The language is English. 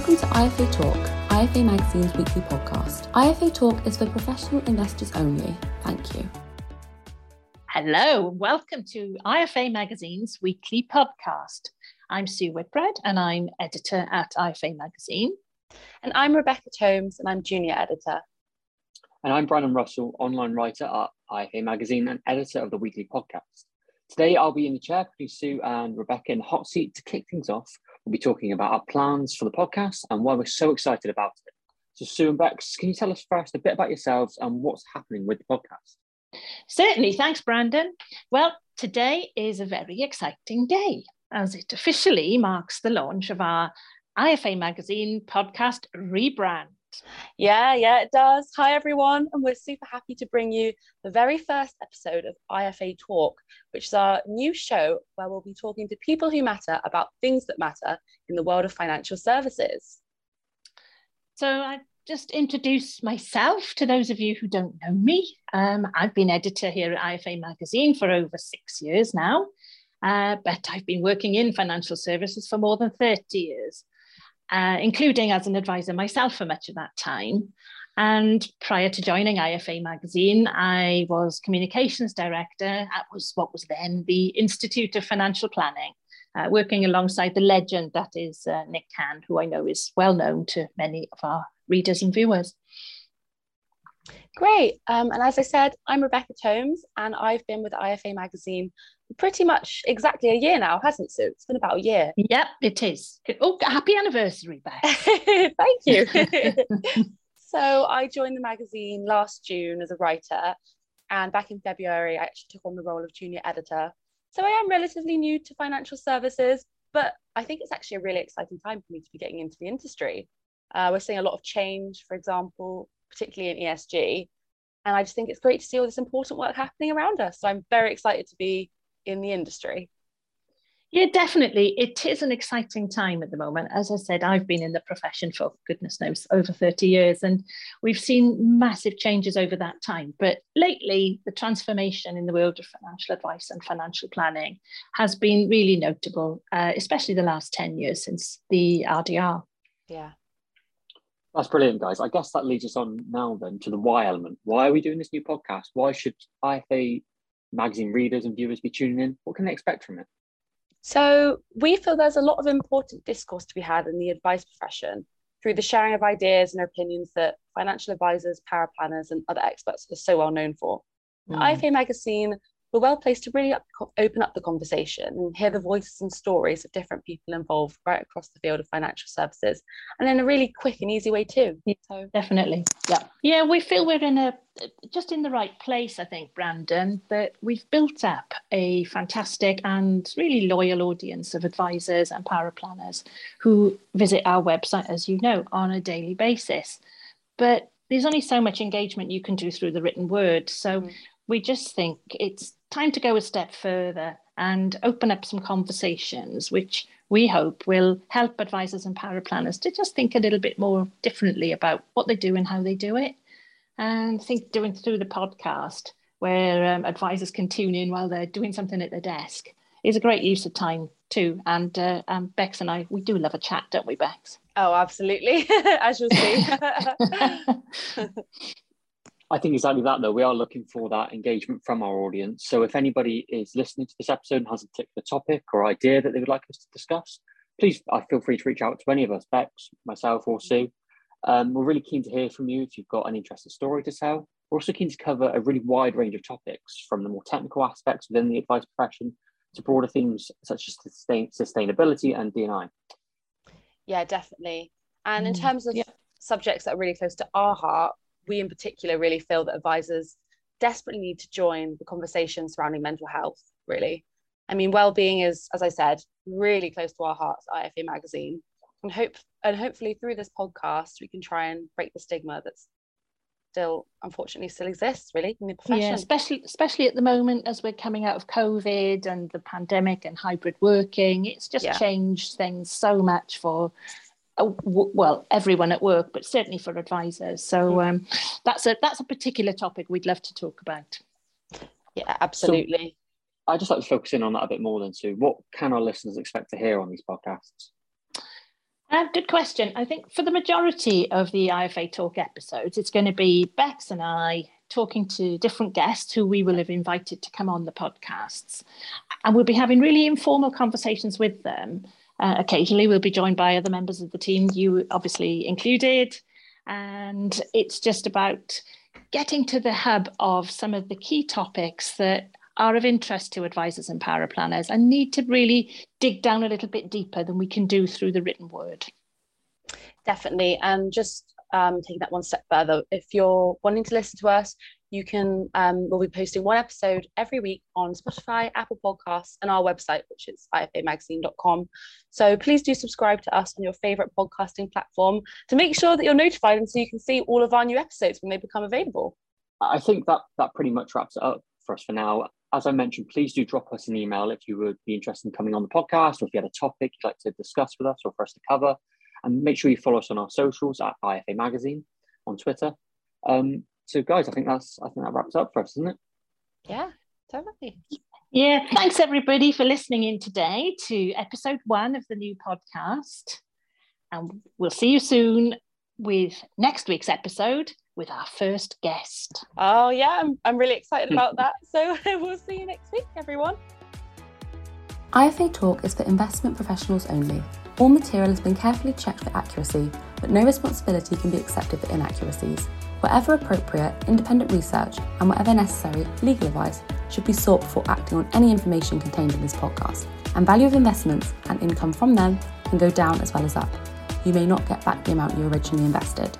Welcome to IFA Talk, IFA Magazine's weekly podcast. IFA Talk is for professional investors only. Thank you. Hello, welcome to IFA Magazine's weekly podcast. I'm Sue Whitbread and I'm editor at IFA Magazine. And I'm Rebecca Tomes and I'm junior editor. And I'm Brandon Russell, online writer at IFA Magazine and editor of the weekly podcast. Today, I'll be in the chair, putting Sue and Rebecca in the hot seat to kick things off We'll be talking about our plans for the podcast and why we're so excited about it. So, Sue and Bex, can you tell us first a bit about yourselves and what's happening with the podcast? Certainly. Thanks, Brandon. Well, today is a very exciting day as it officially marks the launch of our IFA Magazine podcast rebrand. Yeah, yeah, it does. Hi, everyone. And we're super happy to bring you the very first episode of IFA Talk, which is our new show where we'll be talking to people who matter about things that matter in the world of financial services. So, I just introduce myself to those of you who don't know me. Um, I've been editor here at IFA Magazine for over six years now, uh, but I've been working in financial services for more than 30 years uh, including as an advisor myself for much of that time. And prior to joining IFA magazine, I was communications director at what was then the Institute of Financial Planning, uh, working alongside the legend that is uh, Nick Hand, who I know is well known to many of our readers and viewers. Great. Um, and as I said, I'm Rebecca Tomes, and I've been with IFA magazine pretty much exactly a year now, hasn't it? It's been about a year. Yep, it is. Oh, happy anniversary, Beth. Thank you. so I joined the magazine last June as a writer, and back in February, I actually took on the role of junior editor. So I am relatively new to financial services, but I think it's actually a really exciting time for me to be getting into the industry. Uh, we're seeing a lot of change, for example, particularly in ESG. And I just think it's great to see all this important work happening around us. So I'm very excited to be in the industry. Yeah, definitely. It is an exciting time at the moment. As I said, I've been in the profession for goodness knows over 30 years, and we've seen massive changes over that time. But lately, the transformation in the world of financial advice and financial planning has been really notable, uh, especially the last 10 years since the RDR. Yeah. That's brilliant, guys. I guess that leads us on now then to the why element. Why are we doing this new podcast? Why should IFA magazine readers and viewers be tuning in? What can they expect from it? So, we feel there's a lot of important discourse to be had in the advice profession through the sharing of ideas and opinions that financial advisors, paraplanners, and other experts are so well known for. Mm. IFA magazine we're well placed to really up, open up the conversation and hear the voices and stories of different people involved right across the field of financial services and in a really quick and easy way too. Yeah, so definitely. Yeah. Yeah we feel we're in a just in the right place i think brandon that we've built up a fantastic and really loyal audience of advisors and paraplanners who visit our website as you know on a daily basis. But there's only so much engagement you can do through the written word. So mm. we just think it's time to go a step further and open up some conversations, which we hope will help advisors and paraplanners to just think a little bit more differently about what they do and how they do it. And think doing through the podcast where um, advisors can tune in while they're doing something at their desk is a great use of time too. And uh, um, Bex and I, we do love a chat, don't we, Bex? Oh, absolutely, as you'll see. I think exactly that, though. We are looking for that engagement from our audience. So if anybody is listening to this episode and has a particular topic or idea that they would like us to discuss, please uh, feel free to reach out to any of us, Bex, myself, or Sue. Um, we're really keen to hear from you if you've got an interesting story to tell. We're also keen to cover a really wide range of topics, from the more technical aspects within the advice profession to broader themes such as sustain- sustainability and D&I. Yeah, definitely. And in mm, terms of yeah. subjects that are really close to our heart, we in particular really feel that advisors desperately need to join the conversation surrounding mental health, really. I mean, well-being is, as I said, really close to our hearts at IFA magazine. And hope and hopefully through this podcast we can try and break the stigma that's still unfortunately still exists really in the profession. Yeah, especially especially at the moment as we're coming out of COVID and the pandemic and hybrid working. It's just yeah. changed things so much for well everyone at work but certainly for advisors so mm. um, that's a that's a particular topic we'd love to talk about yeah absolutely so i just like to focus in on that a bit more than sue what can our listeners expect to hear on these podcasts Uh, good question. I think for the majority of the IFA Talk episodes, it's going to be Bex and I talking to different guests who we will have invited to come on the podcasts. And we'll be having really informal conversations with them. Uh, occasionally, we'll be joined by other members of the team, you obviously included. And it's just about getting to the hub of some of the key topics that are of interest to advisors and paraplanners and need to really dig down a little bit deeper than we can do through the written word. Definitely. And just um, taking that one step further, if you're wanting to listen to us, you can um, we'll be posting one episode every week on Spotify, Apple Podcasts, and our website, which is ifamagazine.com. So please do subscribe to us on your favorite podcasting platform to make sure that you're notified and so you can see all of our new episodes when they become available. I think that that pretty much wraps it up for us for now. As I mentioned, please do drop us an email if you would be interested in coming on the podcast or if you had a topic you'd like to discuss with us or for us to cover. And make sure you follow us on our socials at IFA Magazine on Twitter. Um, so, guys, I think that's I think that wraps up for us, isn't it? Yeah, totally. Yeah, thanks everybody for listening in today to episode one of the new podcast. And we'll see you soon with next week's episode with our first guest. Oh, yeah, I'm, I'm really excited about that. So we'll see you next week, everyone. IFA Talk is for investment professionals only. All material has been carefully checked for accuracy, but no responsibility can be accepted for inaccuracies. Wherever appropriate, independent research and whatever necessary, legal advice should be sought before acting on any information contained in this podcast, and value of investments and income from them can go down as well as up. You may not get back the amount you originally invested.